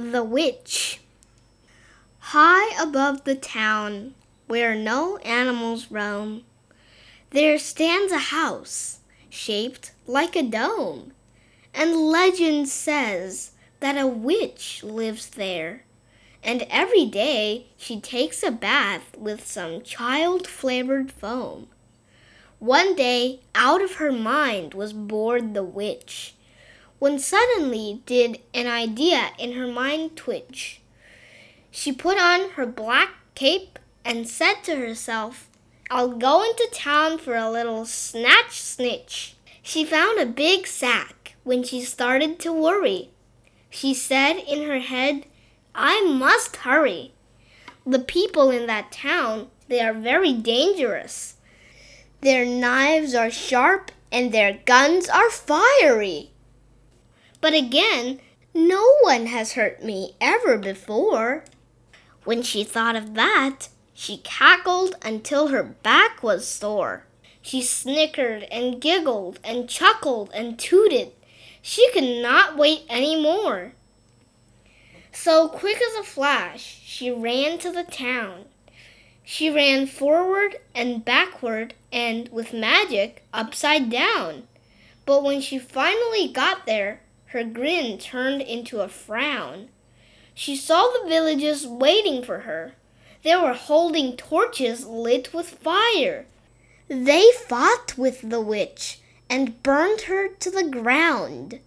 The Witch. High above the town, where no animals roam, there stands a house shaped like a dome, and legend says that a witch lives there, and every day she takes a bath with some child flavored foam. One day, out of her mind was bored the witch when suddenly did an idea in her mind twitch. She put on her black cape and said to herself, I'll go into town for a little snatch snitch. She found a big sack when she started to worry. She said in her head, I must hurry. The people in that town, they are very dangerous. Their knives are sharp and their guns are fiery. But again, no one has hurt me ever before. When she thought of that, she cackled until her back was sore. She snickered and giggled and chuckled and tooted. She could not wait any more. So quick as a flash, she ran to the town. She ran forward and backward and, with magic, upside down. But when she finally got there, her grin turned into a frown. She saw the villagers waiting for her. They were holding torches lit with fire. They fought with the witch and burned her to the ground.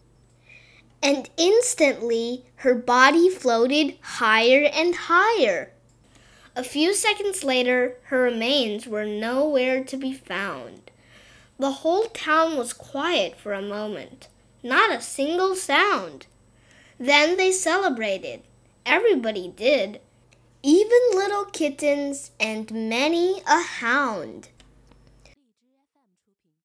And instantly her body floated higher and higher. A few seconds later, her remains were nowhere to be found. The whole town was quiet for a moment not a single sound. Then they celebrated. Everybody did, even little kittens and many a hound.